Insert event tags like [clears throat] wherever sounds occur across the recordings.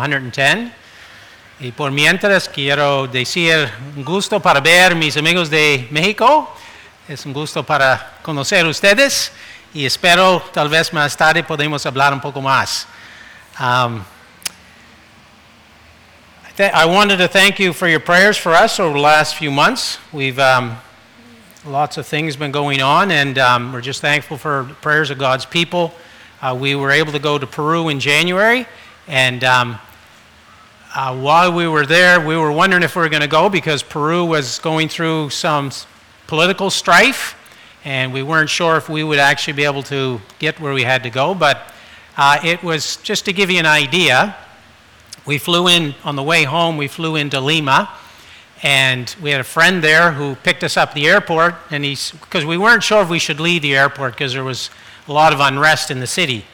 110. Y por mientras quiero decir un gusto para ver mis amigos de México. Es un gusto para conocer ustedes y espero tal vez más tarde podemos hablar un poco más. Um, I wanted to thank you for your prayers for us over the last few months. We've um, lots of things been going on, and um, we're just thankful for the prayers of God's people. Uh, we were able to go to Peru in January, and um, uh, while we were there, we were wondering if we were going to go because Peru was going through some political strife, and we weren't sure if we would actually be able to get where we had to go. But uh, it was just to give you an idea. We flew in on the way home, we flew into Lima, and we had a friend there who picked us up at the airport, and he's because we weren't sure if we should leave the airport because there was a lot of unrest in the city.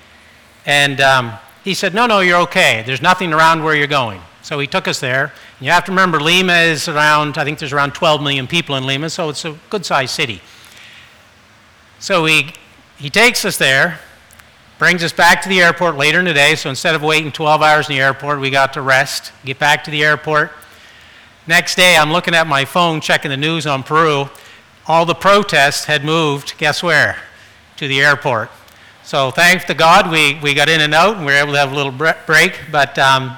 And um, he said, No, no, you're okay. There's nothing around where you're going. So he took us there. And you have to remember, Lima is around, I think there's around 12 million people in Lima, so it's a good sized city. So he, he takes us there, brings us back to the airport later in the day. So instead of waiting 12 hours in the airport, we got to rest, get back to the airport. Next day, I'm looking at my phone, checking the news on Peru. All the protests had moved, guess where? To the airport. So thanks to God, we, we got in and out and we were able to have a little break. But, um,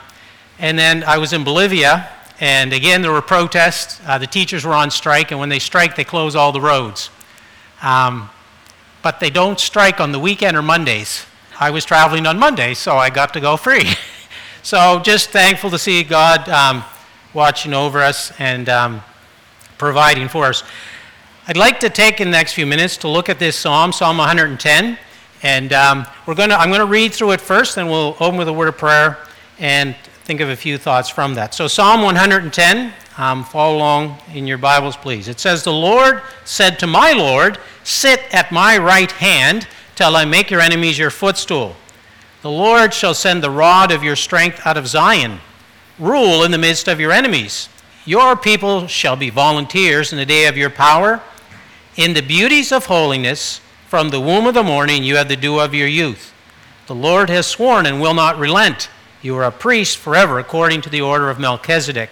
and then I was in Bolivia, and again, there were protests. Uh, the teachers were on strike, and when they strike, they close all the roads. Um, but they don't strike on the weekend or Mondays. I was traveling on Monday, so I got to go free. [laughs] so just thankful to see God um, watching over us and um, providing for us. I'd like to take in the next few minutes to look at this psalm, Psalm 110. And um, we're gonna, I'm going to read through it first, then we'll open with a word of prayer and think of a few thoughts from that. So, Psalm 110, um, follow along in your Bibles, please. It says, The Lord said to my Lord, Sit at my right hand till I make your enemies your footstool. The Lord shall send the rod of your strength out of Zion. Rule in the midst of your enemies. Your people shall be volunteers in the day of your power. In the beauties of holiness, from the womb of the morning you have the dew of your youth. The Lord has sworn and will not relent. You are a priest forever according to the order of Melchizedek.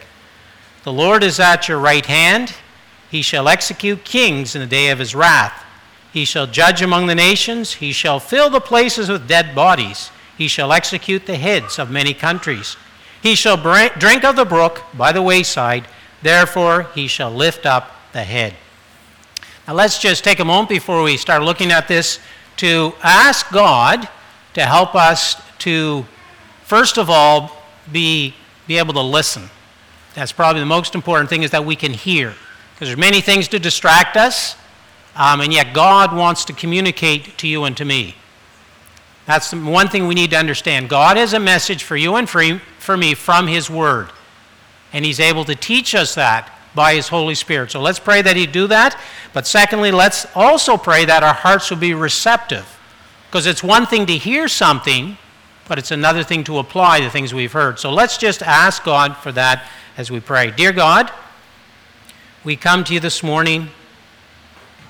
The Lord is at your right hand. He shall execute kings in the day of his wrath. He shall judge among the nations. He shall fill the places with dead bodies. He shall execute the heads of many countries. He shall drink of the brook by the wayside. Therefore, he shall lift up the head. Now, let's just take a moment before we start looking at this to ask God to help us to, first of all, be, be able to listen. That's probably the most important thing is that we can hear. Because there's many things to distract us, um, and yet God wants to communicate to you and to me. That's the one thing we need to understand. God has a message for you and for, for me from His Word. And He's able to teach us that by His Holy Spirit. So let's pray that He do that. But secondly, let's also pray that our hearts will be receptive. Because it's one thing to hear something, but it's another thing to apply the things we've heard. So let's just ask God for that as we pray. Dear God, we come to you this morning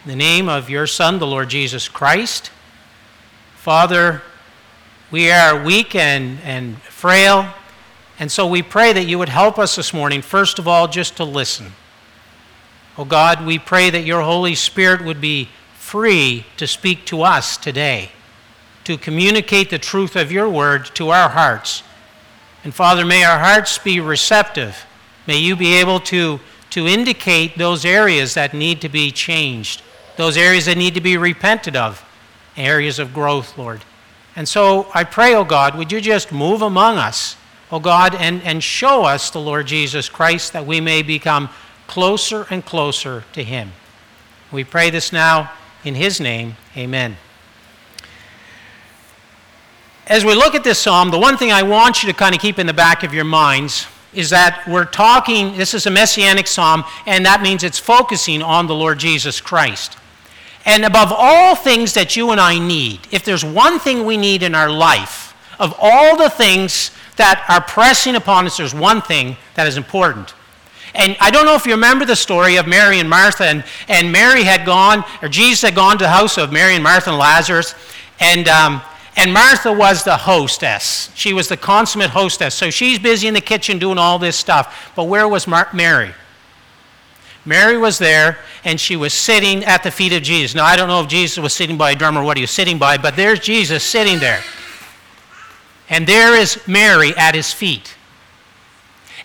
in the name of your Son, the Lord Jesus Christ. Father, we are weak and, and frail. And so we pray that you would help us this morning, first of all, just to listen. Oh God, we pray that your Holy Spirit would be free to speak to us today, to communicate the truth of your word to our hearts. And Father, may our hearts be receptive. May you be able to, to indicate those areas that need to be changed, those areas that need to be repented of, areas of growth, Lord. And so I pray, oh God, would you just move among us? oh God, and, and show us the Lord Jesus Christ that we may become closer and closer to Him. We pray this now in His name. Amen. As we look at this psalm, the one thing I want you to kind of keep in the back of your minds is that we're talking, this is a messianic psalm, and that means it's focusing on the Lord Jesus Christ. And above all things that you and I need, if there's one thing we need in our life, of all the things that are pressing upon us, there's one thing that is important. And I don't know if you remember the story of Mary and Martha, and, and Mary had gone, or Jesus had gone to the house of Mary and Martha and Lazarus, and, um, And Martha was the hostess. She was the consummate hostess. So she's busy in the kitchen doing all this stuff. But where was Mar- Mary? Mary was there, and she was sitting at the feet of Jesus. Now, I don't know if Jesus was sitting by a drum or what he was sitting by, but there's Jesus sitting there. And there is Mary at his feet.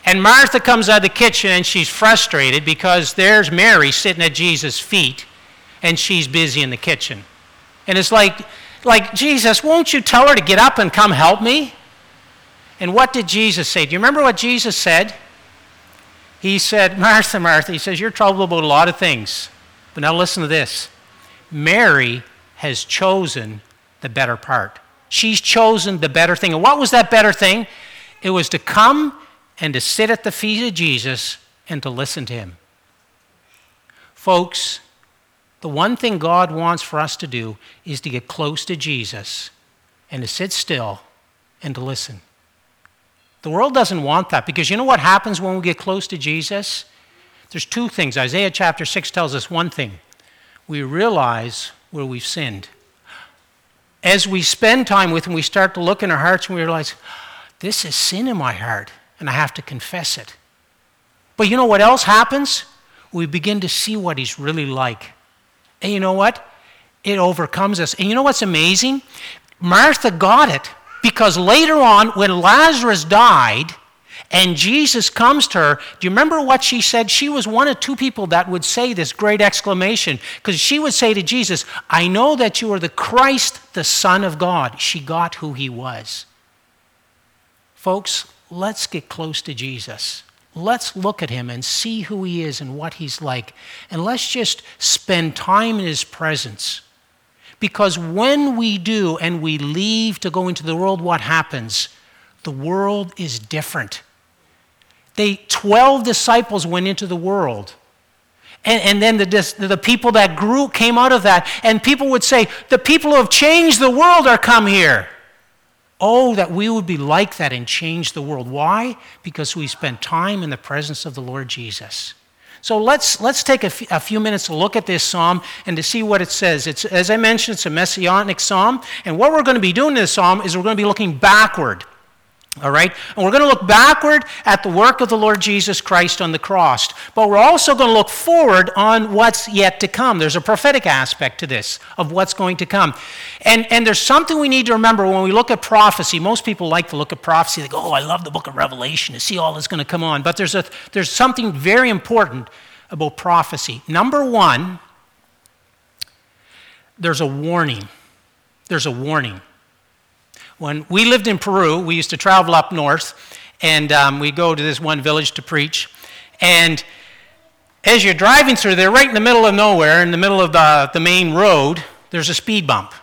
And Martha comes out of the kitchen and she's frustrated because there's Mary sitting at Jesus' feet and she's busy in the kitchen. And it's like, like, Jesus, won't you tell her to get up and come help me? And what did Jesus say? Do you remember what Jesus said? He said, [laughs] Martha, Martha, he says, You're troubled about a lot of things. But now listen to this Mary has chosen the better part. She's chosen the better thing. And what was that better thing? It was to come and to sit at the feet of Jesus and to listen to him. Folks, the one thing God wants for us to do is to get close to Jesus and to sit still and to listen. The world doesn't want that because you know what happens when we get close to Jesus? There's two things. Isaiah chapter 6 tells us one thing we realize where we've sinned. As we spend time with Him, we start to look in our hearts and we realize, this is sin in my heart and I have to confess it. But you know what else happens? We begin to see what he's really like. And you know what? It overcomes us. And you know what's amazing? Martha got it because later on, when Lazarus died, and Jesus comes to her. Do you remember what she said? She was one of two people that would say this great exclamation because she would say to Jesus, I know that you are the Christ, the Son of God. She got who he was. Folks, let's get close to Jesus. Let's look at him and see who he is and what he's like. And let's just spend time in his presence. Because when we do and we leave to go into the world, what happens? The world is different. They 12 disciples went into the world. And, and then the, the people that grew came out of that. And people would say, The people who have changed the world are come here. Oh, that we would be like that and change the world. Why? Because we spend time in the presence of the Lord Jesus. So let's, let's take a, f- a few minutes to look at this psalm and to see what it says. It's, as I mentioned, it's a messianic psalm. And what we're going to be doing in this psalm is we're going to be looking backward all right? And we're going to look backward at the work of the Lord Jesus Christ on the cross. But we're also going to look forward on what's yet to come. There's a prophetic aspect to this, of what's going to come. And, and there's something we need to remember when we look at prophecy. Most people like to look at prophecy. They go, oh, I love the book of Revelation to see all that's going to come on. But there's, a, there's something very important about prophecy. Number one, there's a warning. There's a warning. When we lived in Peru, we used to travel up north, and um, we go to this one village to preach. And as you're driving through there, right in the middle of nowhere, in the middle of the, the main road, there's a speed bump.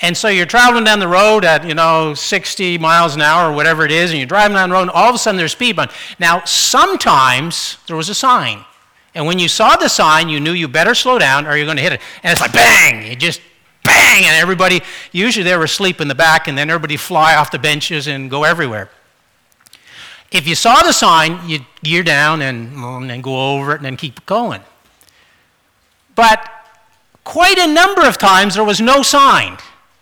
And so you're traveling down the road at, you know, 60 miles an hour or whatever it is, and you're driving down the road, and all of a sudden there's a speed bump. Now, sometimes there was a sign. And when you saw the sign, you knew you better slow down or you're going to hit it. And it's like, bang! You just bang, and everybody, usually they were asleep in the back, and then everybody fly off the benches and go everywhere. If you saw the sign, you'd gear down and, and then go over it and then keep going. But quite a number of times there was no sign.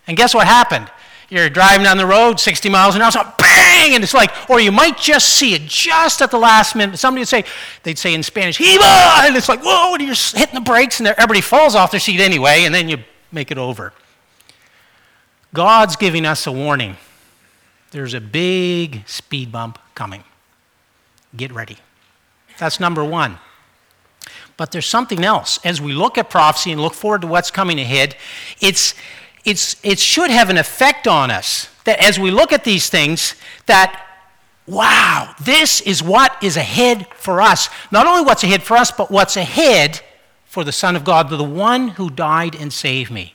And guess what happened? You're driving down the road 60 miles an hour, so bang, and it's like, or you might just see it just at the last minute. Somebody would say, they'd say in Spanish, Hiva! And it's like, whoa, and you're hitting the brakes, and everybody falls off their seat anyway, and then you make it over. God's giving us a warning. There's a big speed bump coming. Get ready. That's number one. But there's something else. As we look at prophecy and look forward to what's coming ahead, it's, it's, it should have an effect on us. That as we look at these things, that wow, this is what is ahead for us. Not only what's ahead for us, but what's ahead for the Son of God, the one who died and saved me.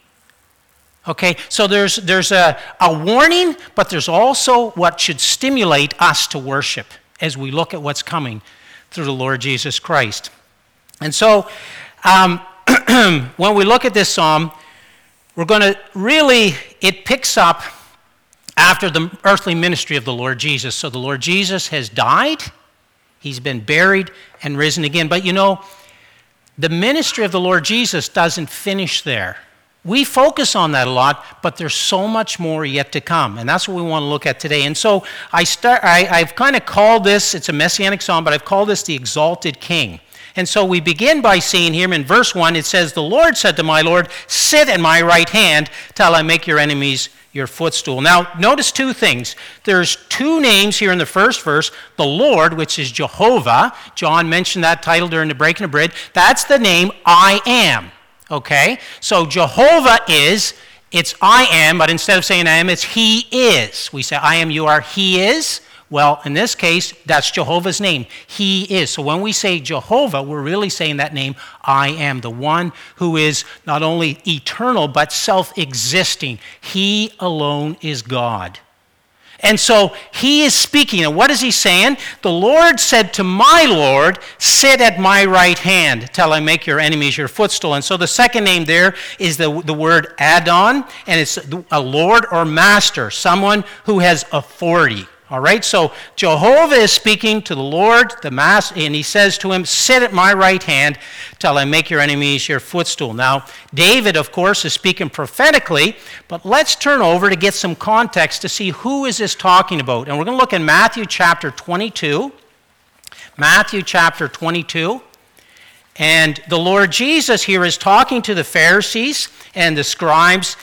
Okay, so there's, there's a, a warning, but there's also what should stimulate us to worship as we look at what's coming through the Lord Jesus Christ. And so, um, [clears throat] when we look at this psalm, we're going to really, it picks up after the earthly ministry of the Lord Jesus. So the Lord Jesus has died, he's been buried, and risen again. But you know, the ministry of the Lord Jesus doesn't finish there. We focus on that a lot, but there's so much more yet to come. And that's what we want to look at today. And so I start, I, have kind of called this, it's a messianic psalm, but I've called this the Exalted King. And so we begin by seeing here in verse 1, it says, The Lord said to my Lord, Sit at my right hand till I make your enemies your footstool. Now, notice two things. There's two names here in the first verse the Lord, which is Jehovah. John mentioned that title during the breaking of bread. That's the name I am. Okay? So Jehovah is, it's I am, but instead of saying I am, it's He is. We say I am, you are, He is. Well, in this case, that's Jehovah's name. He is. So when we say Jehovah, we're really saying that name, I am, the one who is not only eternal, but self existing. He alone is God. And so he is speaking. And what is he saying? The Lord said to my Lord, Sit at my right hand till I make your enemies your footstool. And so the second name there is the, the word Adon, and it's a Lord or master, someone who has authority. All right, so Jehovah is speaking to the Lord, the Master, and he says to him, Sit at my right hand till I make your enemies your footstool. Now, David, of course, is speaking prophetically, but let's turn over to get some context to see who is this talking about. And we're going to look in Matthew chapter 22. Matthew chapter 22. And the Lord Jesus here is talking to the Pharisees and the scribes,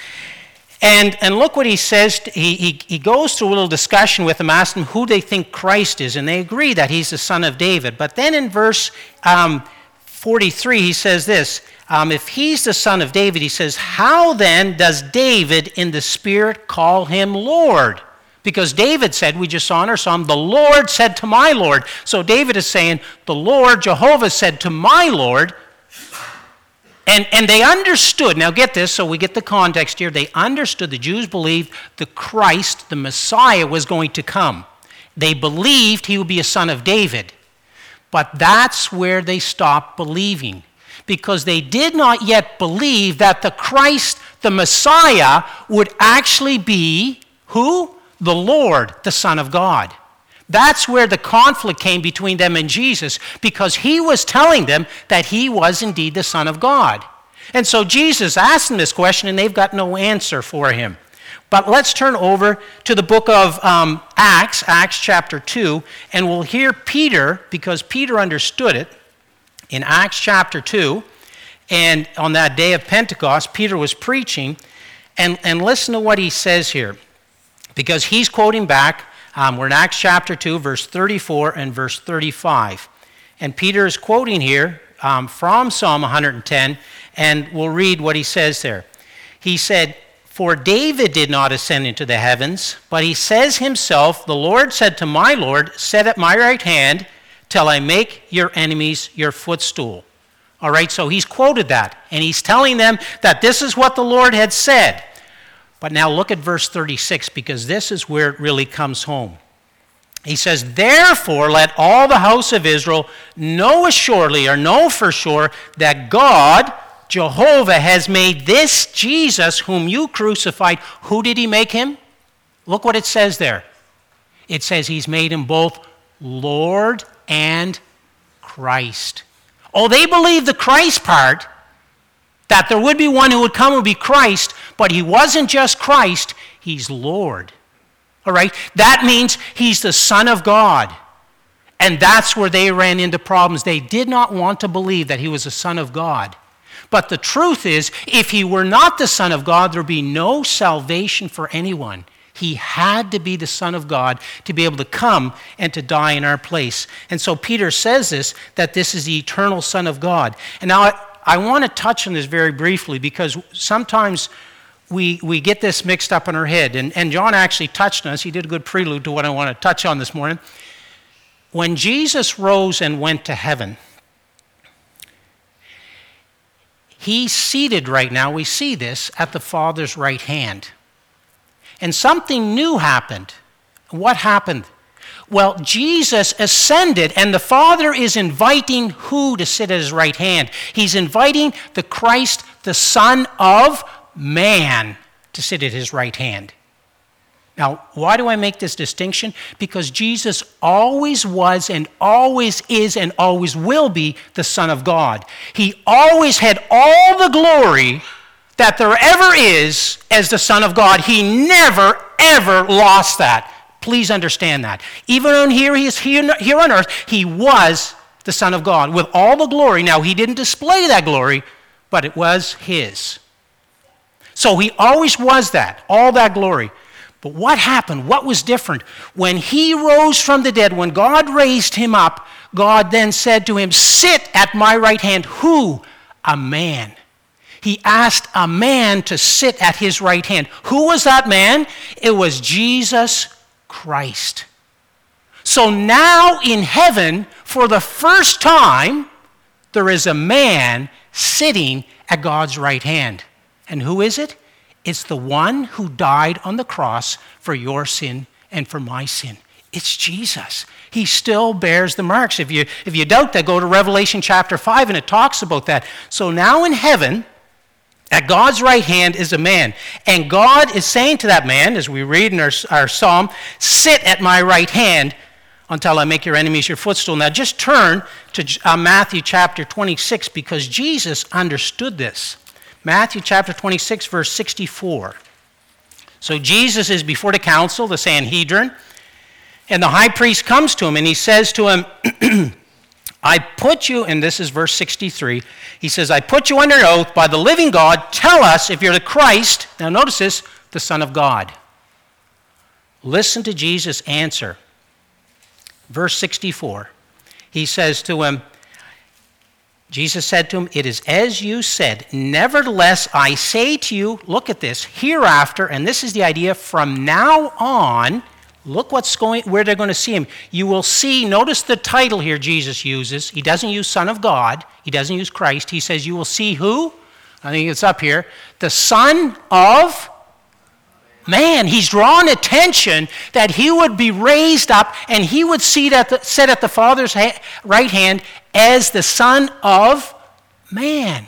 and, and look what he says. He, he, he goes through a little discussion with them, asking who they think Christ is, and they agree that he's the son of David. But then in verse um, 43, he says this um, If he's the son of David, he says, How then does David in the Spirit call him Lord? Because David said, we just saw in our psalm, the Lord said to my Lord. So David is saying, the Lord, Jehovah said to my Lord, and, and they understood, now get this, so we get the context here. They understood, the Jews believed the Christ, the Messiah, was going to come. They believed he would be a son of David. But that's where they stopped believing. Because they did not yet believe that the Christ, the Messiah, would actually be who? The Lord, the Son of God. That's where the conflict came between them and Jesus because he was telling them that he was indeed the Son of God. And so Jesus asked them this question and they've got no answer for him. But let's turn over to the book of um, Acts, Acts chapter 2, and we'll hear Peter, because Peter understood it, in Acts chapter 2. And on that day of Pentecost, Peter was preaching. And, and listen to what he says here, because he's quoting back um, we're in Acts chapter 2, verse 34 and verse 35. And Peter is quoting here um, from Psalm 110, and we'll read what he says there. He said, For David did not ascend into the heavens, but he says himself, The Lord said to my Lord, Set at my right hand till I make your enemies your footstool. All right, so he's quoted that, and he's telling them that this is what the Lord had said. But now look at verse 36 because this is where it really comes home. He says, Therefore, let all the house of Israel know assuredly or know for sure that God, Jehovah, has made this Jesus whom you crucified. Who did he make him? Look what it says there. It says he's made him both Lord and Christ. Oh, they believe the Christ part, that there would be one who would come would be Christ, but he wasn't just Christ, he's Lord. All right? That means he's the Son of God. And that's where they ran into problems. They did not want to believe that he was the Son of God. But the truth is, if he were not the Son of God, there would be no salvation for anyone. He had to be the Son of God to be able to come and to die in our place. And so Peter says this that this is the eternal Son of God. And now I want to touch on this very briefly because sometimes we, we get this mixed up in our head. And, and John actually touched on us. He did a good prelude to what I want to touch on this morning. When Jesus rose and went to heaven, he's seated right now, we see this, at the Father's right hand. And something new happened. What happened? Well, Jesus ascended, and the Father is inviting who to sit at his right hand? He's inviting the Christ, the Son of man, to sit at his right hand. Now, why do I make this distinction? Because Jesus always was and always is and always will be the Son of God. He always had all the glory that there ever is as the Son of God. He never, ever lost that. Please understand that. Even on here, he is here, here on earth, he was the Son of God with all the glory. Now, he didn't display that glory, but it was his. So he always was that, all that glory. But what happened? What was different? When he rose from the dead, when God raised him up, God then said to him, Sit at my right hand. Who? A man. He asked a man to sit at his right hand. Who was that man? It was Jesus Christ. So now in heaven, for the first time, there is a man sitting at God's right hand. And who is it? It's the one who died on the cross for your sin and for my sin. It's Jesus. He still bears the marks. If you, if you doubt that, go to Revelation chapter 5 and it talks about that. So now in heaven, at God's right hand is a man. And God is saying to that man, as we read in our, our psalm, Sit at my right hand until I make your enemies your footstool. Now just turn to uh, Matthew chapter 26 because Jesus understood this. Matthew chapter 26, verse 64. So Jesus is before the council, the Sanhedrin, and the high priest comes to him and he says to him, [clears throat] I put you, and this is verse 63, he says, I put you under oath by the living God. Tell us if you're the Christ, now notice this, the Son of God. Listen to Jesus' answer. Verse 64. He says to him, Jesus said to him, It is as you said. Nevertheless, I say to you, look at this, hereafter, and this is the idea from now on, look what's going, where they're going to see him. You will see, notice the title here Jesus uses. He doesn't use Son of God, he doesn't use Christ. He says, You will see who? I think it's up here. The Son of man. He's drawn attention that he would be raised up and he would sit at the, at the Father's ha- right hand as the Son of man.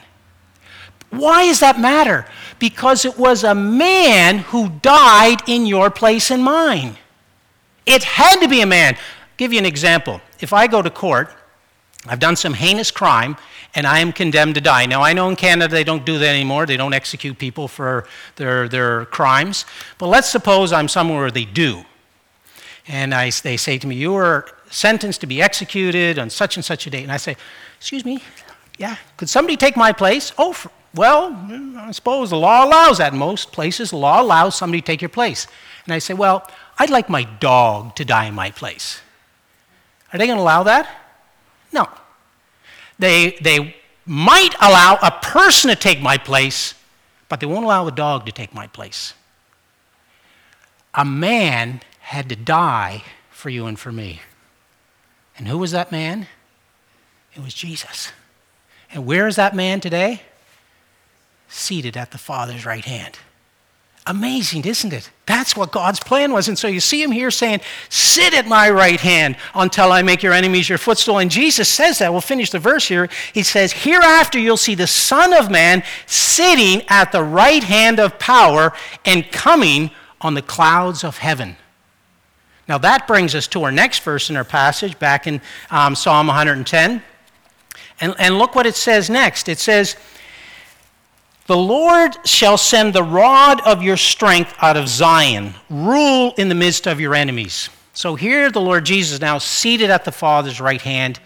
Why does that matter? Because it was a man who died in your place and mine. It had to be a man. I'll give you an example. If I go to court, I've done some heinous crime, and I am condemned to die. Now, I know in Canada they don't do that anymore. They don't execute people for their, their crimes. But let's suppose I'm somewhere where they do. And I, they say to me, You are sentenced to be executed on such and such a date. And I say, Excuse me, yeah, could somebody take my place? Oh, for, well, I suppose the law allows that. In most places, the law allows somebody to take your place. And I say, Well, I'd like my dog to die in my place. Are they going to allow that? No. They, they might allow a person to take my place, but they won't allow a dog to take my place. A man had to die for you and for me. And who was that man? It was Jesus. And where is that man today? Seated at the Father's right hand. Amazing, isn't it? That's what God's plan was. And so you see him here saying, Sit at my right hand until I make your enemies your footstool. And Jesus says that. We'll finish the verse here. He says, Hereafter you'll see the Son of Man sitting at the right hand of power and coming on the clouds of heaven. Now that brings us to our next verse in our passage, back in um, Psalm 110. And, and look what it says next. It says, the Lord shall send the rod of your strength out of Zion, rule in the midst of your enemies. So here the Lord Jesus now seated at the Father's right hand,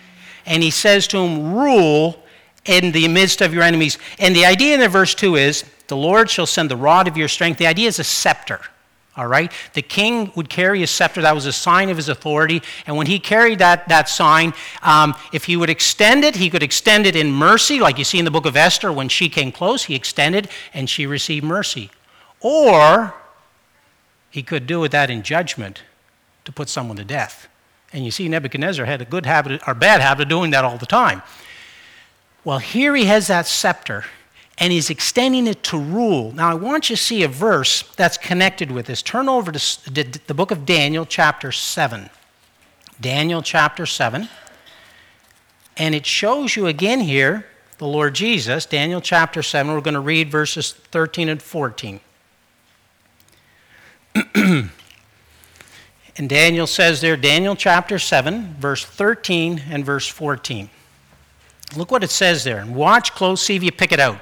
and he says to him, Rule in the midst of your enemies. And the idea in the verse 2 is, The Lord shall send the rod of your strength. The idea is a scepter. All right? The king would carry a scepter. That was a sign of his authority. And when he carried that, that sign, um, if he would extend it, he could extend it in mercy, like you see in the book of Esther. When she came close, he extended and she received mercy. Or he could do with that in judgment to put someone to death. And you see, Nebuchadnezzar had a good habit or bad habit of doing that all the time. Well, here he has that scepter and he's extending it to rule. Now, I want you to see a verse that's connected with this. Turn over to the book of Daniel, chapter 7. Daniel, chapter 7. And it shows you again here the Lord Jesus, Daniel chapter 7. We're going to read verses 13 and 14. [clears throat] and Daniel says there, Daniel chapter 7, verse 13 and verse 14. Look what it says there. And watch close, see if you pick it out.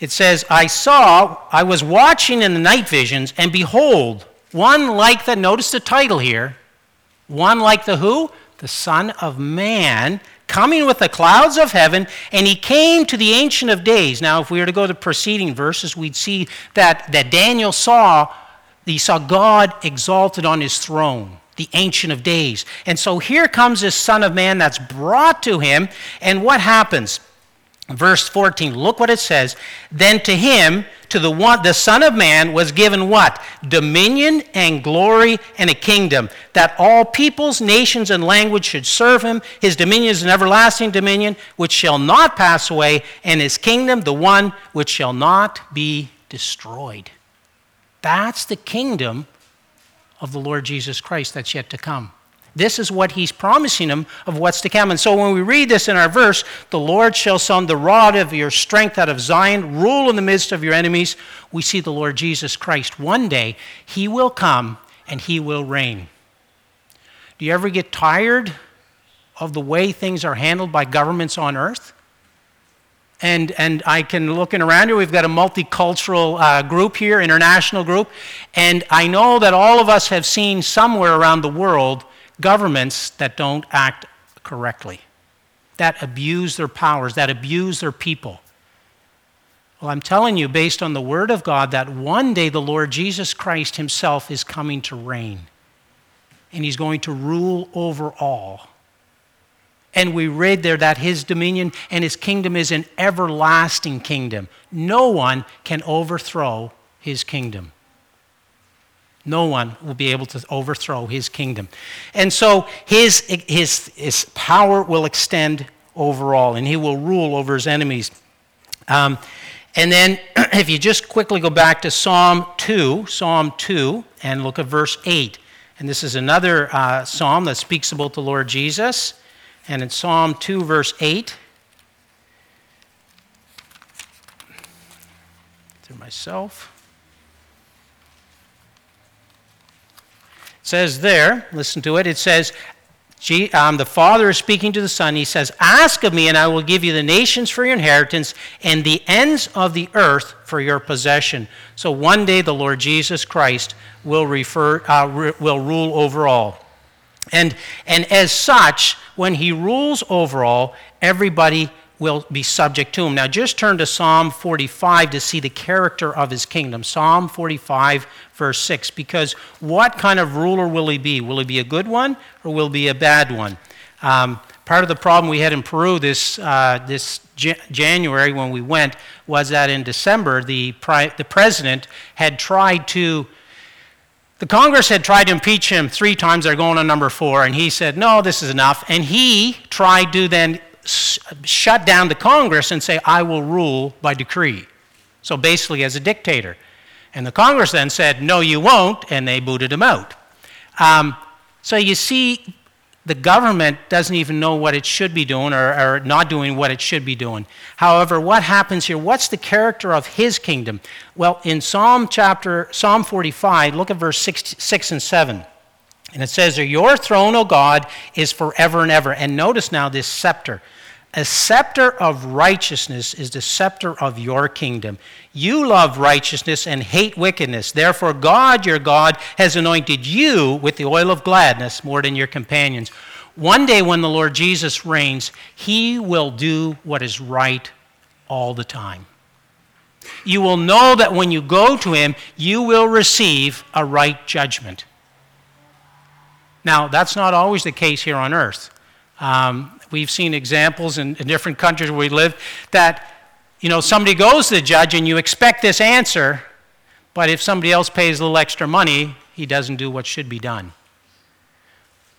It says, I saw, I was watching in the night visions, and behold, one like the, notice the title here, one like the who? The Son of Man, coming with the clouds of heaven, and he came to the Ancient of Days. Now, if we were to go to preceding verses, we'd see that, that Daniel saw, he saw God exalted on his throne the Ancient of Days. And so here comes this Son of Man that's brought to him, and what happens? Verse 14, look what it says. Then to him, to the one, the Son of Man, was given what? Dominion and glory and a kingdom, that all peoples, nations, and language should serve him. His dominion is an everlasting dominion which shall not pass away, and his kingdom the one which shall not be destroyed. That's the kingdom of the Lord Jesus Christ that's yet to come. This is what he's promising them of what's to come. And so when we read this in our verse, the Lord shall sound the rod of your strength out of Zion, rule in the midst of your enemies. We see the Lord Jesus Christ. One day, he will come and he will reign. Do you ever get tired of the way things are handled by governments on earth? and, and I can looking around here, we've got a multicultural uh, group here, international group, and I know that all of us have seen somewhere around the world governments that don't act correctly, that abuse their powers, that abuse their people. Well, I'm telling you, based on the Word of God, that one day the Lord Jesus Christ Himself is coming to reign, and He's going to rule over all. And we read there that his dominion and his kingdom is an everlasting kingdom. No one can overthrow his kingdom. No one will be able to overthrow his kingdom. And so his, his, his power will extend over all, and he will rule over his enemies. Um, and then, [clears throat] if you just quickly go back to Psalm 2, Psalm 2, and look at verse 8. And this is another uh, psalm that speaks about the Lord Jesus. And in Psalm 2, verse 8, to myself, says there, listen to it, it says, um, the Father is speaking to the Son. He says, Ask of me, and I will give you the nations for your inheritance and the ends of the earth for your possession. So one day the Lord Jesus Christ will, refer, uh, re- will rule over all. And, and as such, when he rules over all, everybody will be subject to him. Now, just turn to Psalm 45 to see the character of his kingdom. Psalm 45, verse 6. Because what kind of ruler will he be? Will he be a good one or will he be a bad one? Um, part of the problem we had in Peru this, uh, this January when we went was that in December, the, pri- the president had tried to the Congress had tried to impeach him three times. They're going on number four. And he said, no, this is enough. And he tried to then shut down the Congress and say, I will rule by decree. So basically, as a dictator. And the Congress then said, no, you won't. And they booted him out. Um, so you see, the government doesn't even know what it should be doing or, or, not doing what it should be doing. However, what happens here? What's the character of his kingdom? Well, in Psalm chapter Psalm 45, look at verse 6, 6 and 7. And it says, Your throne, O God, is forever and ever. And notice now this scepter. A scepter of righteousness is the scepter of your kingdom. You love righteousness and hate wickedness. Therefore, God, your God, has anointed you with the oil of gladness more than your companions. One day, when the Lord Jesus reigns, he will do what is right all the time. You will know that when you go to him, you will receive a right judgment. Now, that's not always the case here on earth. Um, We've seen examples in, in different countries where we live that, you know, somebody goes to the judge and you expect this answer, but if somebody else pays a little extra money, he doesn't do what should be done.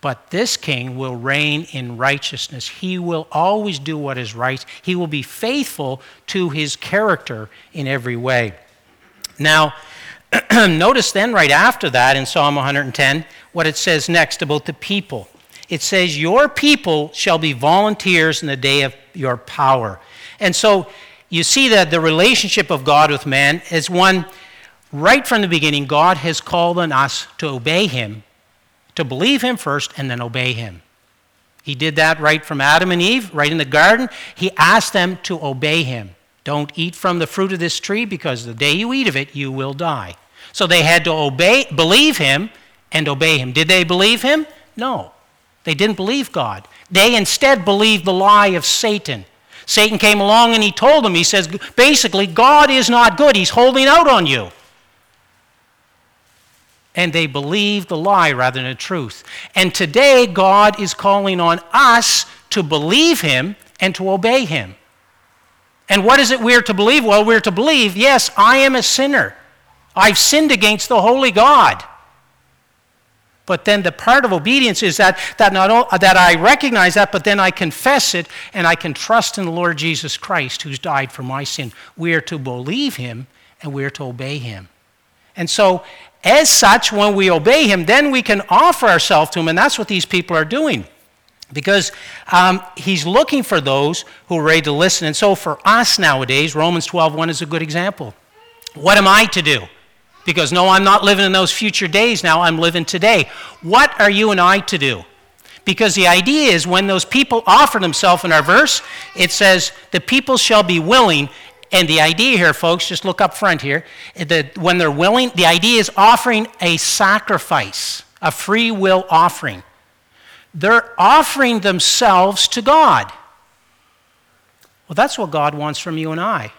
But this king will reign in righteousness. He will always do what is right. He will be faithful to his character in every way. Now, [clears throat] notice then, right after that in Psalm 110, what it says next about the people it says, Your people shall be volunteers in the day of your power. And so you see that the relationship of God with man is one right from the beginning, God has called on us to obey him, to believe him first, and then obey him. He did that right from Adam and Eve, right in the garden. He asked them to obey him. Don't eat from the fruit of this tree because the day you eat of it, you will die. So they had to obey, believe him and obey him. Did they believe him? No. They didn't believe God. They instead believed the lie of Satan. Satan came along and he told them, he says, basically, God is not good. He's holding out on you. And they believed the lie rather than the truth. And today, God is calling on us to believe him and to obey him. And what is it we're to believe? Well, we're to believe, yes, I am a sinner. I've sinned against the holy God. But then the part of obedience is that, that, not, that I recognize that, but then I confess it and I can trust in the Lord Jesus Christ who's died for my sin. We are to believe him and we are to obey him. And so, as such, when we obey him, then we can offer ourselves to him, and that's what these people are doing. Because um, he's looking for those who are ready to listen. And so, for us nowadays, Romans 12 1 is a good example. What am I to do? Because no, I'm not living in those future days now, I'm living today. What are you and I to do? Because the idea is when those people offer themselves in our verse, it says, the people shall be willing. And the idea here, folks, just look up front here, that when they're willing, the idea is offering a sacrifice, a free will offering. They're offering themselves to God. Well, that's what God wants from you and I.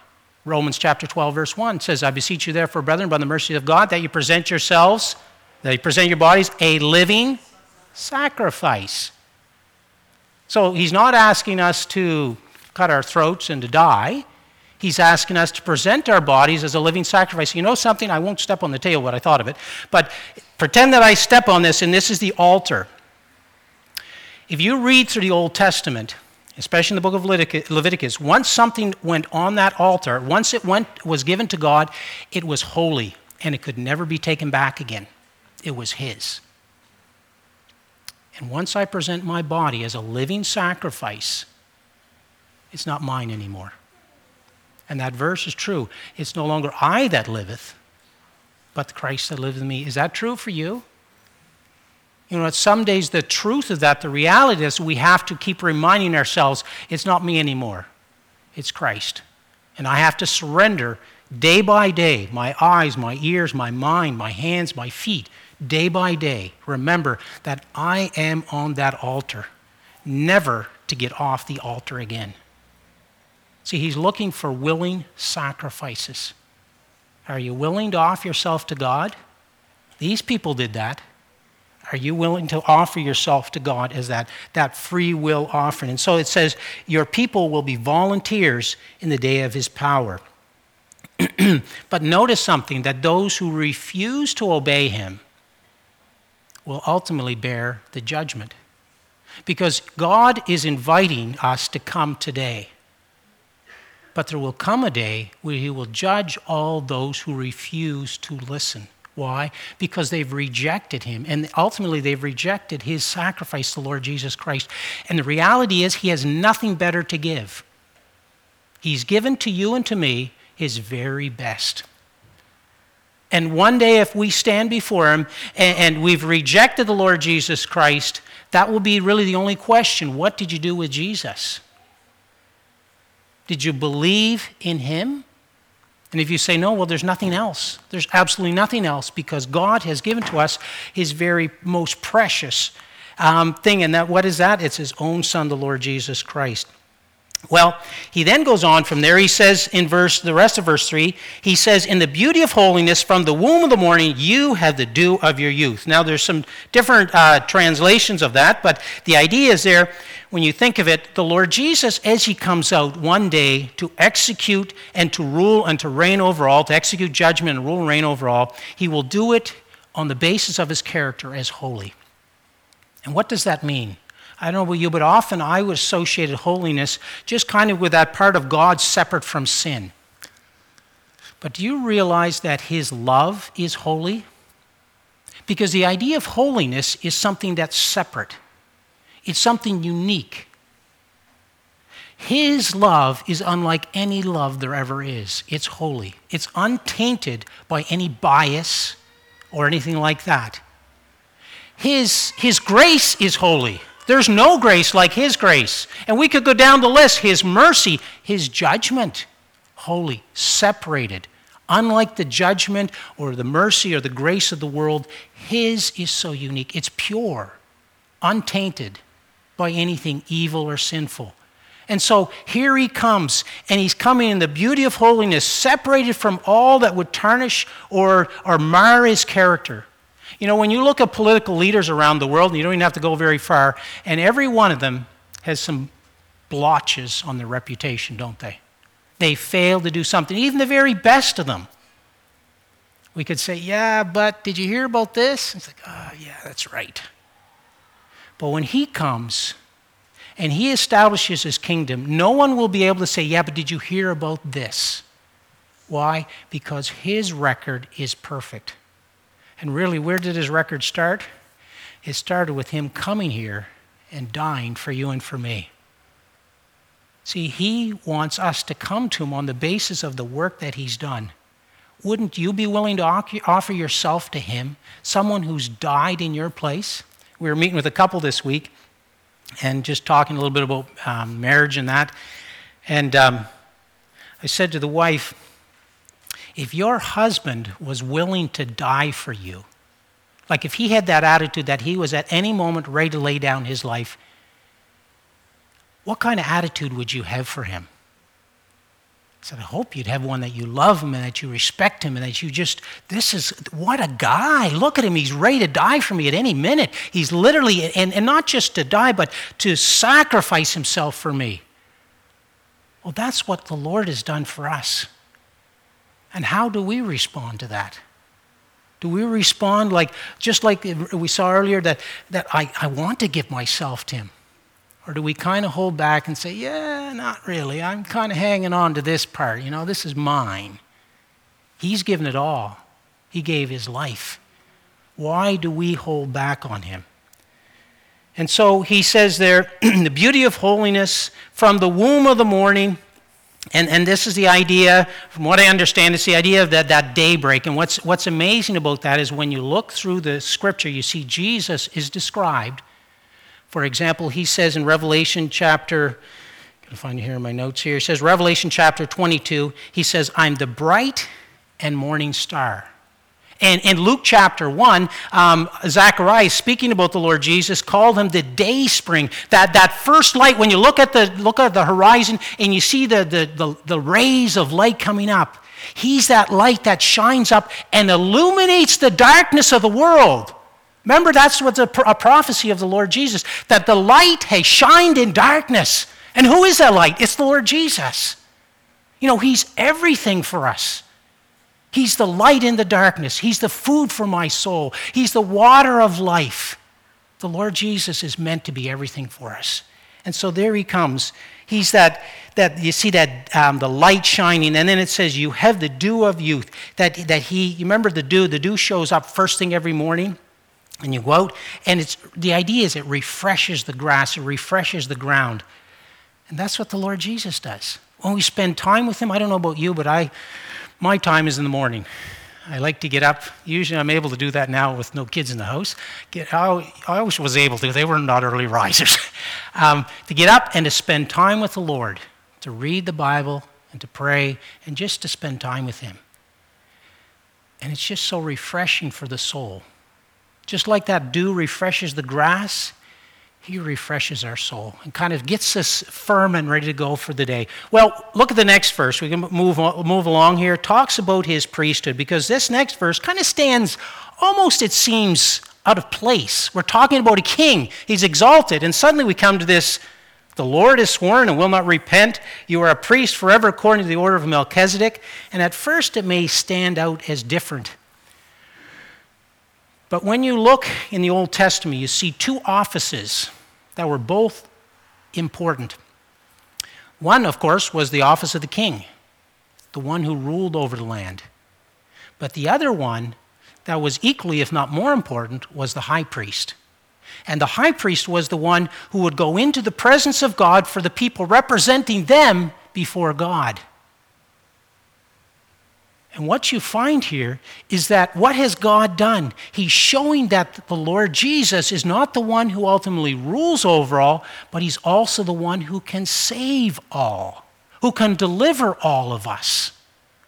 Romans chapter 12, verse 1 says, I beseech you, therefore, brethren, by the mercy of God, that you present yourselves, that you present your bodies a living sacrifice. So he's not asking us to cut our throats and to die. He's asking us to present our bodies as a living sacrifice. You know something? I won't step on the tail what I thought of it, but pretend that I step on this, and this is the altar. If you read through the Old Testament, especially in the book of Leviticus, once something went on that altar, once it went, was given to God, it was holy and it could never be taken back again. It was His. And once I present my body as a living sacrifice, it's not mine anymore. And that verse is true. It's no longer I that liveth, but the Christ that liveth in me. Is that true for you? You know, some days the truth of that, the reality is we have to keep reminding ourselves it's not me anymore, it's Christ. And I have to surrender day by day my eyes, my ears, my mind, my hands, my feet, day by day. Remember that I am on that altar, never to get off the altar again. See, he's looking for willing sacrifices. Are you willing to offer yourself to God? These people did that. Are you willing to offer yourself to God as that, that free will offering? And so it says, Your people will be volunteers in the day of his power. [clears throat] but notice something that those who refuse to obey him will ultimately bear the judgment. Because God is inviting us to come today. But there will come a day where he will judge all those who refuse to listen. Why? Because they've rejected him. And ultimately, they've rejected his sacrifice, the Lord Jesus Christ. And the reality is, he has nothing better to give. He's given to you and to me his very best. And one day, if we stand before him and, and we've rejected the Lord Jesus Christ, that will be really the only question. What did you do with Jesus? Did you believe in him? And if you say, no, well, there's nothing else. There's absolutely nothing else because God has given to us his very most precious um, thing. And that, what is that? It's his own son, the Lord Jesus Christ. Well, he then goes on from there. He says in verse, the rest of verse 3, he says, In the beauty of holiness, from the womb of the morning, you have the dew of your youth. Now, there's some different uh, translations of that, but the idea is there, when you think of it, the Lord Jesus, as he comes out one day to execute and to rule and to reign over all, to execute judgment and rule and reign over all, he will do it on the basis of his character as holy. And what does that mean? I don't know about you, but often I would associate holiness just kind of with that part of God separate from sin. But do you realize that His love is holy? Because the idea of holiness is something that's separate, it's something unique. His love is unlike any love there ever is. It's holy, it's untainted by any bias or anything like that. His, his grace is holy. There's no grace like His grace. And we could go down the list His mercy, His judgment, holy, separated. Unlike the judgment or the mercy or the grace of the world, His is so unique. It's pure, untainted by anything evil or sinful. And so here he comes, and he's coming in the beauty of holiness, separated from all that would tarnish or, or mar his character. You know, when you look at political leaders around the world, and you don't even have to go very far, and every one of them has some blotches on their reputation, don't they? They fail to do something, even the very best of them. We could say, yeah, but did you hear about this? It's like, oh, yeah, that's right. But when he comes, and he establishes his kingdom, no one will be able to say, Yeah, but did you hear about this? Why? Because his record is perfect. And really, where did his record start? It started with him coming here and dying for you and for me. See, he wants us to come to him on the basis of the work that he's done. Wouldn't you be willing to offer yourself to him, someone who's died in your place? We were meeting with a couple this week and just talking a little bit about um, marriage and that. And um, I said to the wife, if your husband was willing to die for you, like if he had that attitude that he was at any moment ready to lay down his life, what kind of attitude would you have for him? I said, I hope you'd have one that you love him and that you respect him and that you just, this is, what a guy. Look at him. He's ready to die for me at any minute. He's literally, and, and not just to die, but to sacrifice himself for me. Well, that's what the Lord has done for us. And how do we respond to that? Do we respond like, just like we saw earlier, that, that I, I want to give myself to him? Or do we kind of hold back and say, yeah, not really. I'm kind of hanging on to this part. You know, this is mine. He's given it all, He gave His life. Why do we hold back on Him? And so he says there, [clears throat] the beauty of holiness from the womb of the morning. And, and this is the idea, from what I understand, it's the idea of that, that daybreak. And what's, what's amazing about that is when you look through the scripture, you see Jesus is described for example, he says in Revelation chapter, I'm going to find it here in my notes here. He says, Revelation chapter 22, he says, I'm the bright and morning star. And in Luke chapter 1, um, Zacharias, speaking about the Lord Jesus, called him the day spring. That, that first light, when you look at the, look at the horizon and you see the, the, the, the rays of light coming up, he's that light that shines up and illuminates the darkness of the world. Remember, that's what's a, a prophecy of the Lord Jesus that the light has shined in darkness. And who is that light? It's the Lord Jesus. You know, He's everything for us. He's the light in the darkness. He's the food for my soul. He's the water of life. The Lord Jesus is meant to be everything for us. And so there he comes. He's that, that you see that um, the light shining, and then it says, You have the dew of youth. That, that he, you remember the dew? The dew shows up first thing every morning and you go out, and it's, the idea is it refreshes the grass, it refreshes the ground. And that's what the Lord Jesus does. When we spend time with Him, I don't know about you, but I, my time is in the morning. I like to get up. Usually I'm able to do that now with no kids in the house. Get, I, I always was able to. They were not early risers. [laughs] um, to get up and to spend time with the Lord, to read the Bible and to pray and just to spend time with Him. And it's just so refreshing for the soul. Just like that dew refreshes the grass, he refreshes our soul and kind of gets us firm and ready to go for the day. Well, look at the next verse. We can move, move along here. Talks about his priesthood because this next verse kind of stands almost, it seems, out of place. We're talking about a king. He's exalted. And suddenly we come to this the Lord has sworn and will not repent. You are a priest forever according to the order of Melchizedek. And at first it may stand out as different. But when you look in the Old Testament, you see two offices that were both important. One, of course, was the office of the king, the one who ruled over the land. But the other one, that was equally, if not more important, was the high priest. And the high priest was the one who would go into the presence of God for the people, representing them before God. And what you find here is that what has God done? He's showing that the Lord Jesus is not the one who ultimately rules over all, but he's also the one who can save all, who can deliver all of us.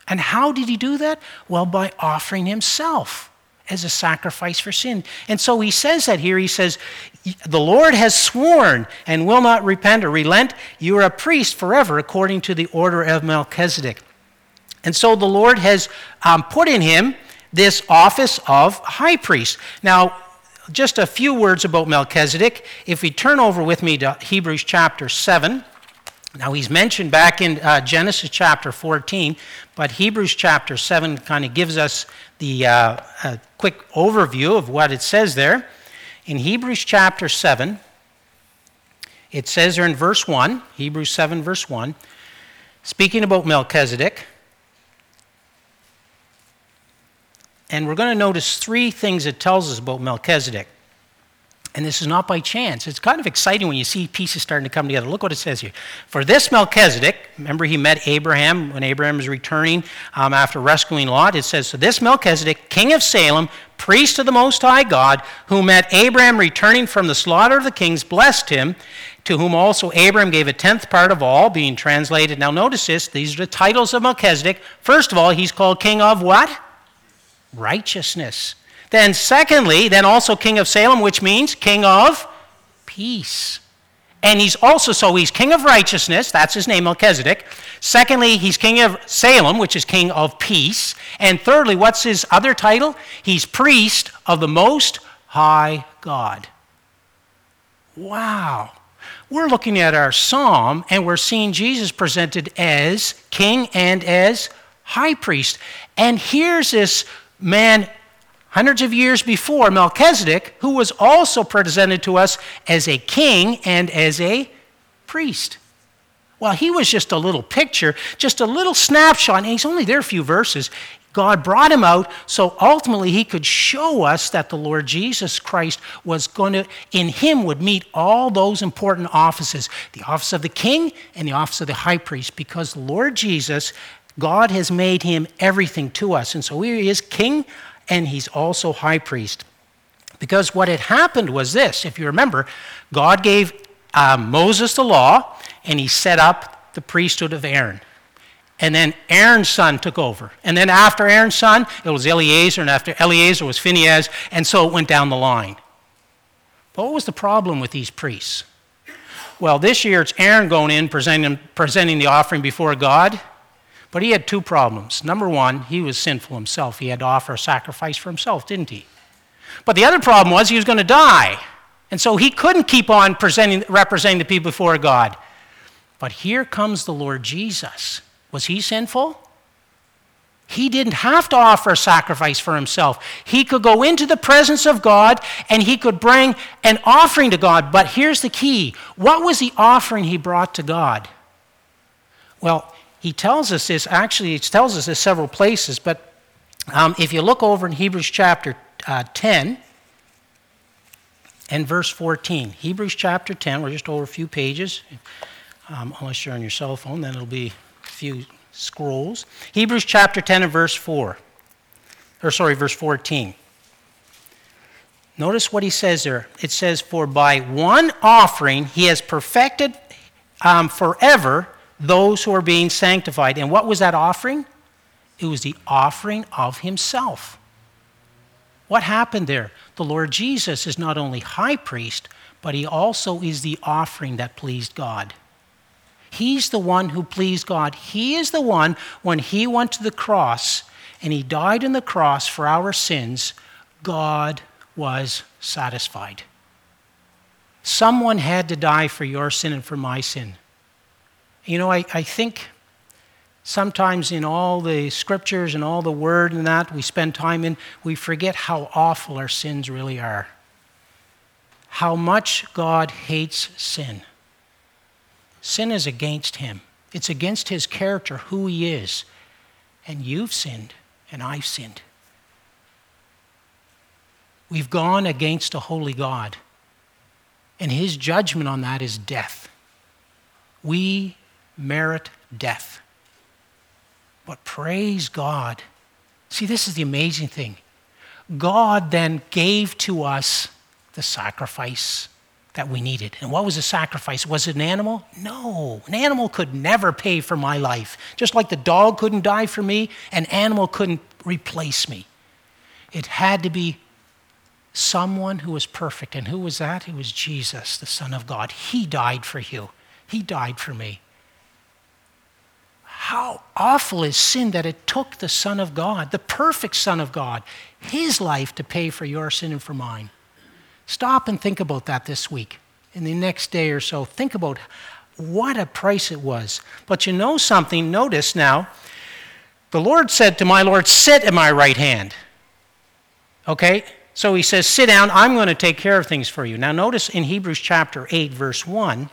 And how did he do that? Well, by offering himself as a sacrifice for sin. And so he says that here. He says, The Lord has sworn and will not repent or relent. You are a priest forever according to the order of Melchizedek. And so the Lord has um, put in him this office of high priest. Now, just a few words about Melchizedek. If we turn over with me to Hebrews chapter 7, now, he's mentioned back in uh, Genesis chapter 14, but Hebrews chapter 7 kind of gives us the uh, quick overview of what it says there. In Hebrews chapter 7, it says there in verse 1, Hebrews 7, verse 1, speaking about Melchizedek, and we're going to notice three things it tells us about Melchizedek. And this is not by chance. It's kind of exciting when you see pieces starting to come together. Look what it says here. For this Melchizedek, remember he met Abraham when Abraham was returning um, after rescuing Lot. It says, So this Melchizedek, king of Salem, priest of the Most High God, who met Abraham returning from the slaughter of the kings, blessed him, to whom also Abraham gave a tenth part of all, being translated. Now notice this, these are the titles of Melchizedek. First of all, he's called king of what? Righteousness. Then, secondly, then also king of Salem, which means king of peace. And he's also, so he's king of righteousness, that's his name, Melchizedek. Secondly, he's king of Salem, which is king of peace. And thirdly, what's his other title? He's priest of the most high God. Wow. We're looking at our psalm and we're seeing Jesus presented as king and as high priest. And here's this man hundreds of years before, Melchizedek, who was also presented to us as a king and as a priest. Well, he was just a little picture, just a little snapshot, and he's only there a few verses. God brought him out so ultimately he could show us that the Lord Jesus Christ was going to, in him, would meet all those important offices the office of the king and the office of the high priest, because the Lord Jesus, God has made him everything to us. And so he is king, and he's also high priest. Because what had happened was this if you remember, God gave uh, Moses the law, and he set up the priesthood of Aaron. And then Aaron's son took over. And then after Aaron's son, it was Eleazar, and after Eleazar was Phinehas, and so it went down the line. But what was the problem with these priests? Well, this year it's Aaron going in presenting, presenting the offering before God. But he had two problems. Number one, he was sinful himself. He had to offer a sacrifice for himself, didn't he? But the other problem was he was going to die. And so he couldn't keep on presenting, representing the people before God. But here comes the Lord Jesus. Was he sinful? He didn't have to offer a sacrifice for himself. He could go into the presence of God and he could bring an offering to God. But here's the key what was the offering he brought to God? Well, he tells us this, actually, he tells us this several places, but um, if you look over in Hebrews chapter uh, 10 and verse 14, Hebrews chapter 10, we're just over a few pages, um, unless you're on your cell phone, then it'll be a few scrolls. Hebrews chapter 10 and verse 4, or sorry, verse 14. Notice what he says there. It says, For by one offering he has perfected um, forever those who are being sanctified. And what was that offering? It was the offering of himself. What happened there? The Lord Jesus is not only high priest, but he also is the offering that pleased God. He's the one who pleased God. He is the one, when he went to the cross and he died on the cross for our sins, God was satisfied. Someone had to die for your sin and for my sin. You know, I, I think sometimes in all the scriptures and all the word and that we spend time in, we forget how awful our sins really are. How much God hates sin. Sin is against him, it's against his character, who he is. And you've sinned, and I've sinned. We've gone against a holy God, and his judgment on that is death. We merit death. But praise God. See, this is the amazing thing. God then gave to us the sacrifice, that we needed. And what was the sacrifice? Was it an animal? No. An animal could never pay for my life. Just like the dog couldn't die for me, an animal couldn't replace me. It had to be someone who was perfect. And who was that? It was Jesus, the Son of God. He died for you, He died for me. How awful is sin that it took the Son of God, the perfect Son of God, His life to pay for your sin and for mine. Stop and think about that this week. In the next day or so, think about what a price it was. But you know something, notice now, the Lord said to my Lord, Sit at my right hand. Okay? So he says, Sit down, I'm going to take care of things for you. Now, notice in Hebrews chapter 8, verse 1,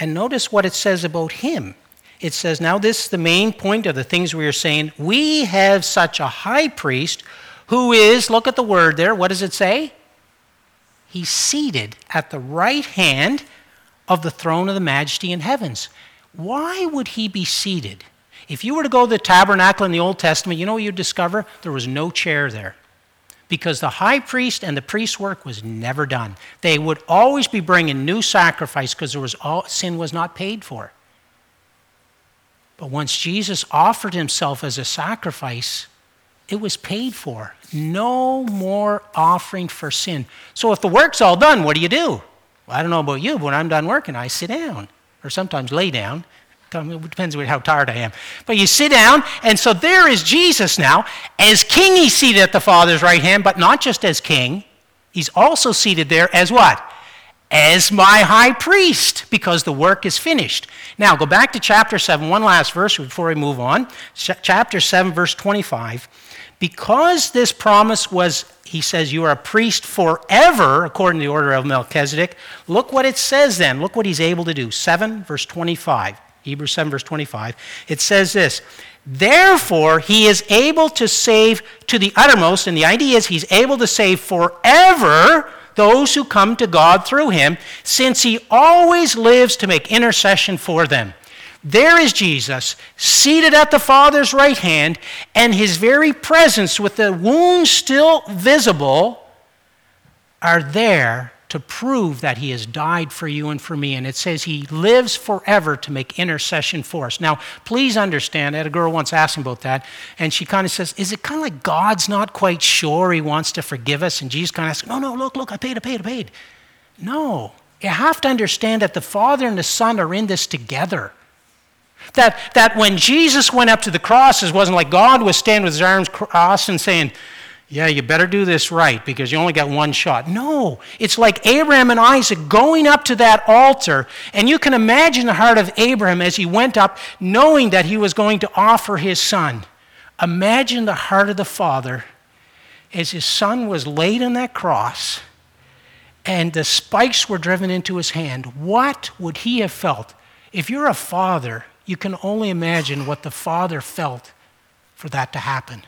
and notice what it says about him. It says, Now, this is the main point of the things we are saying. We have such a high priest who is, look at the word there, what does it say? He's seated at the right hand of the throne of the majesty in heavens. Why would he be seated? If you were to go to the tabernacle in the Old Testament, you know what you'd discover? There was no chair there. Because the high priest and the priest's work was never done. They would always be bringing new sacrifice because there was sin was not paid for. But once Jesus offered himself as a sacrifice, it was paid for. No more offering for sin. So if the work's all done, what do you do? Well, I don't know about you, but when I'm done working, I sit down or sometimes lay down. It depends on how tired I am. But you sit down, and so there is Jesus now. As king, he's seated at the Father's right hand, but not just as king. He's also seated there as what? As my high priest, because the work is finished. Now, go back to chapter 7, one last verse before we move on. Ch- chapter 7, verse 25. Because this promise was, he says, you are a priest forever, according to the order of Melchizedek, look what it says then. Look what he's able to do. 7, verse 25. Hebrews 7, verse 25. It says this Therefore, he is able to save to the uttermost, and the idea is he's able to save forever those who come to God through him, since he always lives to make intercession for them. There is Jesus, seated at the Father's right hand, and his very presence, with the wounds still visible, are there to prove that he has died for you and for me. And it says he lives forever to make intercession for us. Now, please understand, I had a girl once asked me about that, and she kind of says, Is it kind of like God's not quite sure he wants to forgive us? And Jesus kind of asks, No, no, look, look, I paid, I paid, I paid. No. You have to understand that the Father and the Son are in this together. That, that when Jesus went up to the cross, it wasn't like God was standing with his arms crossed and saying, Yeah, you better do this right because you only got one shot. No, it's like Abraham and Isaac going up to that altar. And you can imagine the heart of Abraham as he went up, knowing that he was going to offer his son. Imagine the heart of the father as his son was laid on that cross and the spikes were driven into his hand. What would he have felt? If you're a father, you can only imagine what the Father felt for that to happen.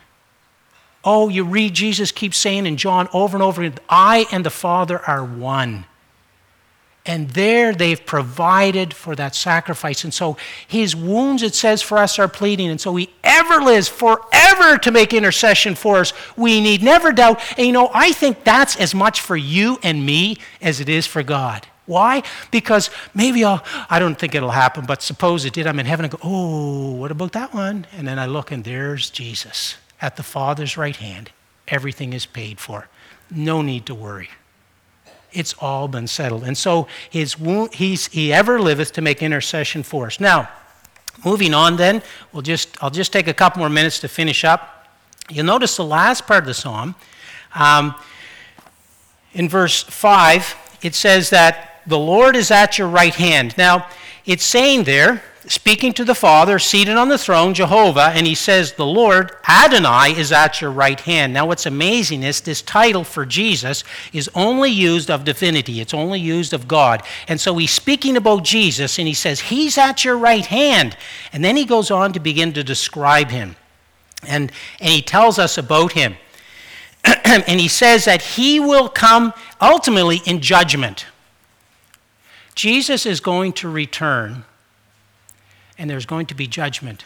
Oh, you read Jesus keeps saying in John over and over, I and the Father are one. And there they've provided for that sacrifice. And so his wounds, it says, for us are pleading. And so he ever lives forever to make intercession for us. We need never doubt. And you know, I think that's as much for you and me as it is for God. Why? Because maybe I'll, I don't think it'll happen, but suppose it did. I'm in heaven and go, oh, what about that one? And then I look and there's Jesus at the Father's right hand. Everything is paid for. No need to worry. It's all been settled. And so his wound, he ever liveth to make intercession for us. Now, moving on then, we'll just, I'll just take a couple more minutes to finish up. You'll notice the last part of the psalm. Um, in verse 5, it says that the Lord is at your right hand. Now, it's saying there, speaking to the Father, seated on the throne, Jehovah, and he says, The Lord, Adonai, is at your right hand. Now, what's amazing is this title for Jesus is only used of divinity, it's only used of God. And so he's speaking about Jesus, and he says, He's at your right hand. And then he goes on to begin to describe him. And, and he tells us about him. [clears throat] and he says that he will come ultimately in judgment. Jesus is going to return, and there's going to be judgment.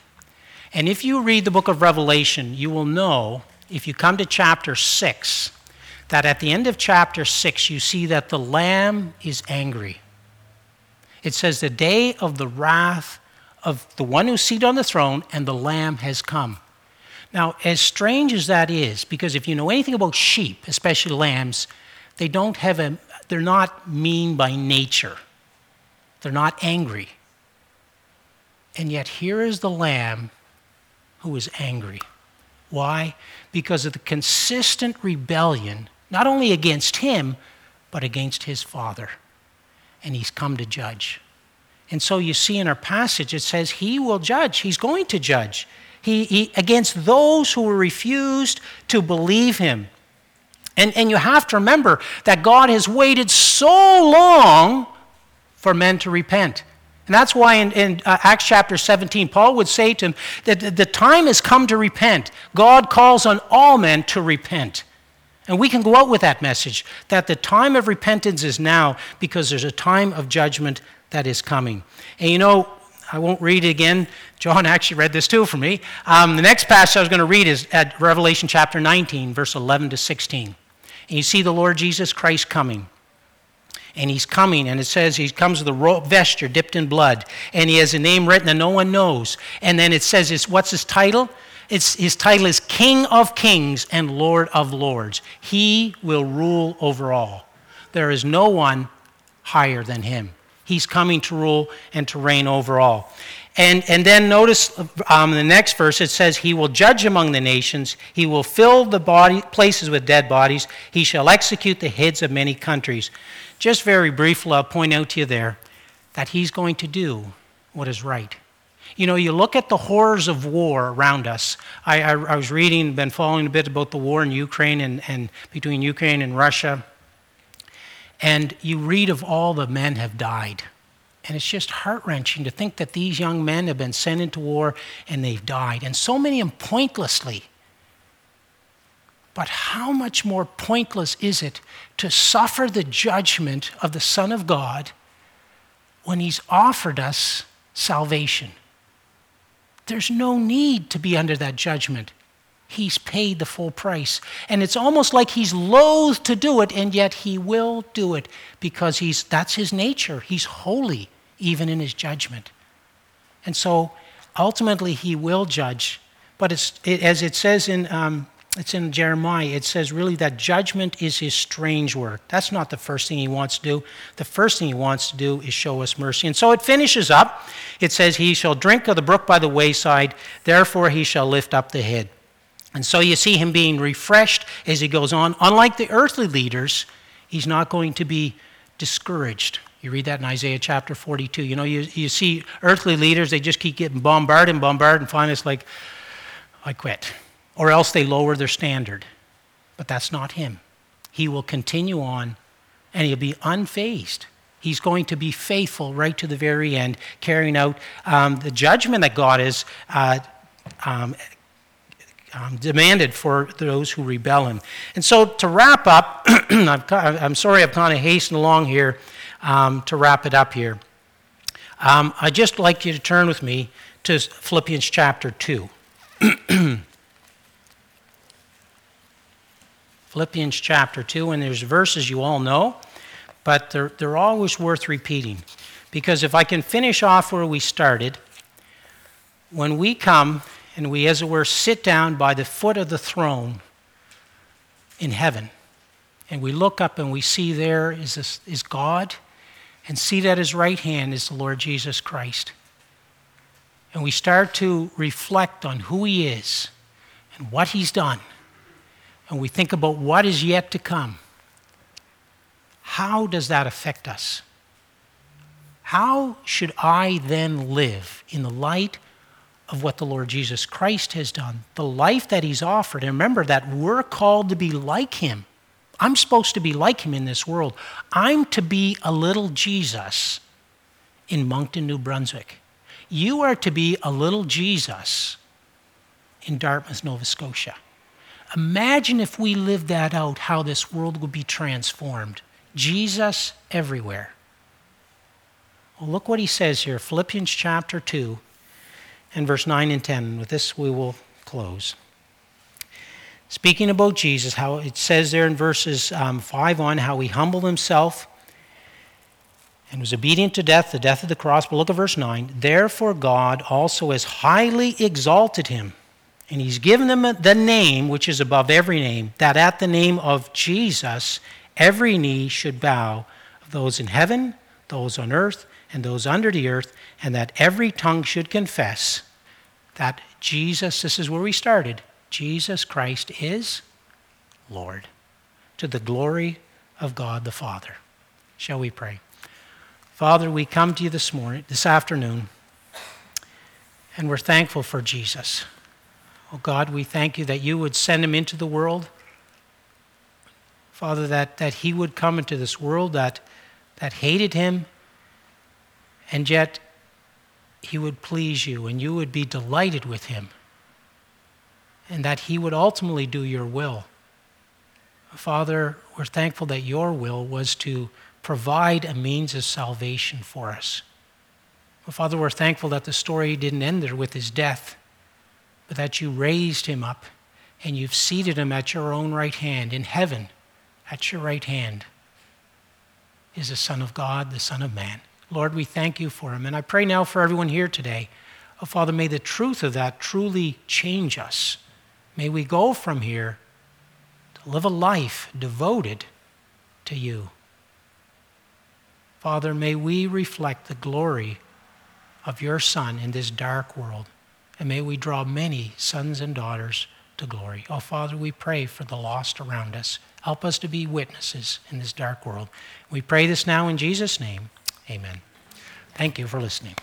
And if you read the book of Revelation, you will know, if you come to chapter 6, that at the end of chapter 6, you see that the Lamb is angry. It says, The day of the wrath of the one who's seated on the throne and the Lamb has come. Now, as strange as that is, because if you know anything about sheep, especially lambs, they don't have a, they're not mean by nature. They're not angry. And yet, here is the lamb who is angry. Why? Because of the consistent rebellion, not only against him, but against his father. And he's come to judge. And so you see in our passage, it says he will judge. He's going to judge. He, he, against those who refused to believe him. And, and you have to remember that God has waited so long for men to repent. And that's why in, in uh, Acts chapter 17, Paul would say to him that the, time has come to repent. God calls on all men to repent. And we can go out with that message that the time of repentance is now because there's a time of judgment that is coming. And you know, I won't read it again. John [laughs] actually read this too for me. Um, the next passage I was going to read is at Revelation chapter 19, verse 11 to 16. And you see the Lord Jesus Christ coming and he's coming, and it says he comes with a vesture dipped in blood, and he has a name written that no one knows. And then it says, it's, what's his title? It's, his title is King of Kings and Lord of Lords. He will rule over all. There is no one higher than him. He's coming to rule and to reign over all. And, and then notice um, the next verse it says, He will judge among the nations. He will fill the body, places with dead bodies. He shall execute the heads of many countries. Just very briefly, I'll point out to you there that He's going to do what is right. You know, you look at the horrors of war around us. I, I, I was reading, been following a bit about the war in Ukraine and, and between Ukraine and Russia. And you read of all the men have died and it's just heart wrenching to think that these young men have been sent into war and they've died, and so many of them pointlessly. But how much more pointless is it to suffer the judgment of the Son of God when He's offered us salvation? There's no need to be under that judgment. He's paid the full price. And it's almost like he's loath to do it, and yet he will do it because he's, that's his nature. He's holy even in his judgment. And so ultimately he will judge. But it, as it says in, um, it's in Jeremiah, it says really that judgment is his strange work. That's not the first thing he wants to do. The first thing he wants to do is show us mercy. And so it finishes up. It says, He shall drink of the brook by the wayside, therefore he shall lift up the head. And so you see him being refreshed as he goes on. Unlike the earthly leaders, he's not going to be discouraged. You read that in Isaiah chapter 42. You know, you, you see earthly leaders, they just keep getting bombarded and bombarded, and finally it's like, I quit. Or else they lower their standard. But that's not him. He will continue on and he'll be unfazed. He's going to be faithful right to the very end, carrying out um, the judgment that God has uh, um, um, demanded for those who rebel him. And so to wrap up, [clears throat] I'm sorry I've kind of hastened along here um, to wrap it up here. Um, I'd just like you to turn with me to Philippians chapter 2. [clears throat] Philippians chapter 2, and there's verses you all know, but they're, they're always worth repeating. Because if I can finish off where we started, when we come and we, as it were, sit down by the foot of the throne in heaven, and we look up and we see there is, this, is God and seated at his right hand is the Lord Jesus Christ. And we start to reflect on who he is and what he's done. And we think about what is yet to come. How does that affect us? How should I then live in the light of what the Lord Jesus Christ has done, the life that he's offered? And remember that we're called to be like him. I'm supposed to be like him in this world. I'm to be a little Jesus in Moncton, New Brunswick. You are to be a little Jesus in Dartmouth, Nova Scotia. Imagine if we lived that out, how this world would be transformed. Jesus everywhere. Well, look what he says here Philippians chapter 2 and verse 9 and 10. With this, we will close. speaking about Jesus, how it says there in verses um, 5 on, how he humbled himself and was obedient to death, the death of the cross. But look at verse 9. Therefore, God also has highly exalted him, and he's given them the name which is above every name, that at the name of Jesus every knee should bow, of those in heaven, those on earth, and those under the earth, and that every tongue should confess that Jesus, this is where we started, Jesus Christ is Lord, to the glory of God the Father. Shall we pray? Father, we come to you this morning, this afternoon, and we're thankful for Jesus. Oh God, we thank you that you would send him into the world. Father, that, that he would come into this world that, that hated him, and yet he would please you and you would be delighted with him, and that he would ultimately do your will. Father, we're thankful that your will was to provide a means of salvation for us. Father, we're thankful that the story didn't end there with his death, but that you raised him up and you've seated him at your own right hand in heaven, at your right hand, is the Son of God, the Son of Man. Lord, we thank you for him. And I pray now for everyone here today. Oh, Father, may the truth of that truly change us. May we go from here to live a life devoted to you. Father, may we reflect the glory of your Son in this dark world, and may we draw many sons and daughters to glory. Oh, Father, we pray for the lost around us. Help us to be witnesses in this dark world. We pray this now in Jesus' name. Amen. Thank you for listening.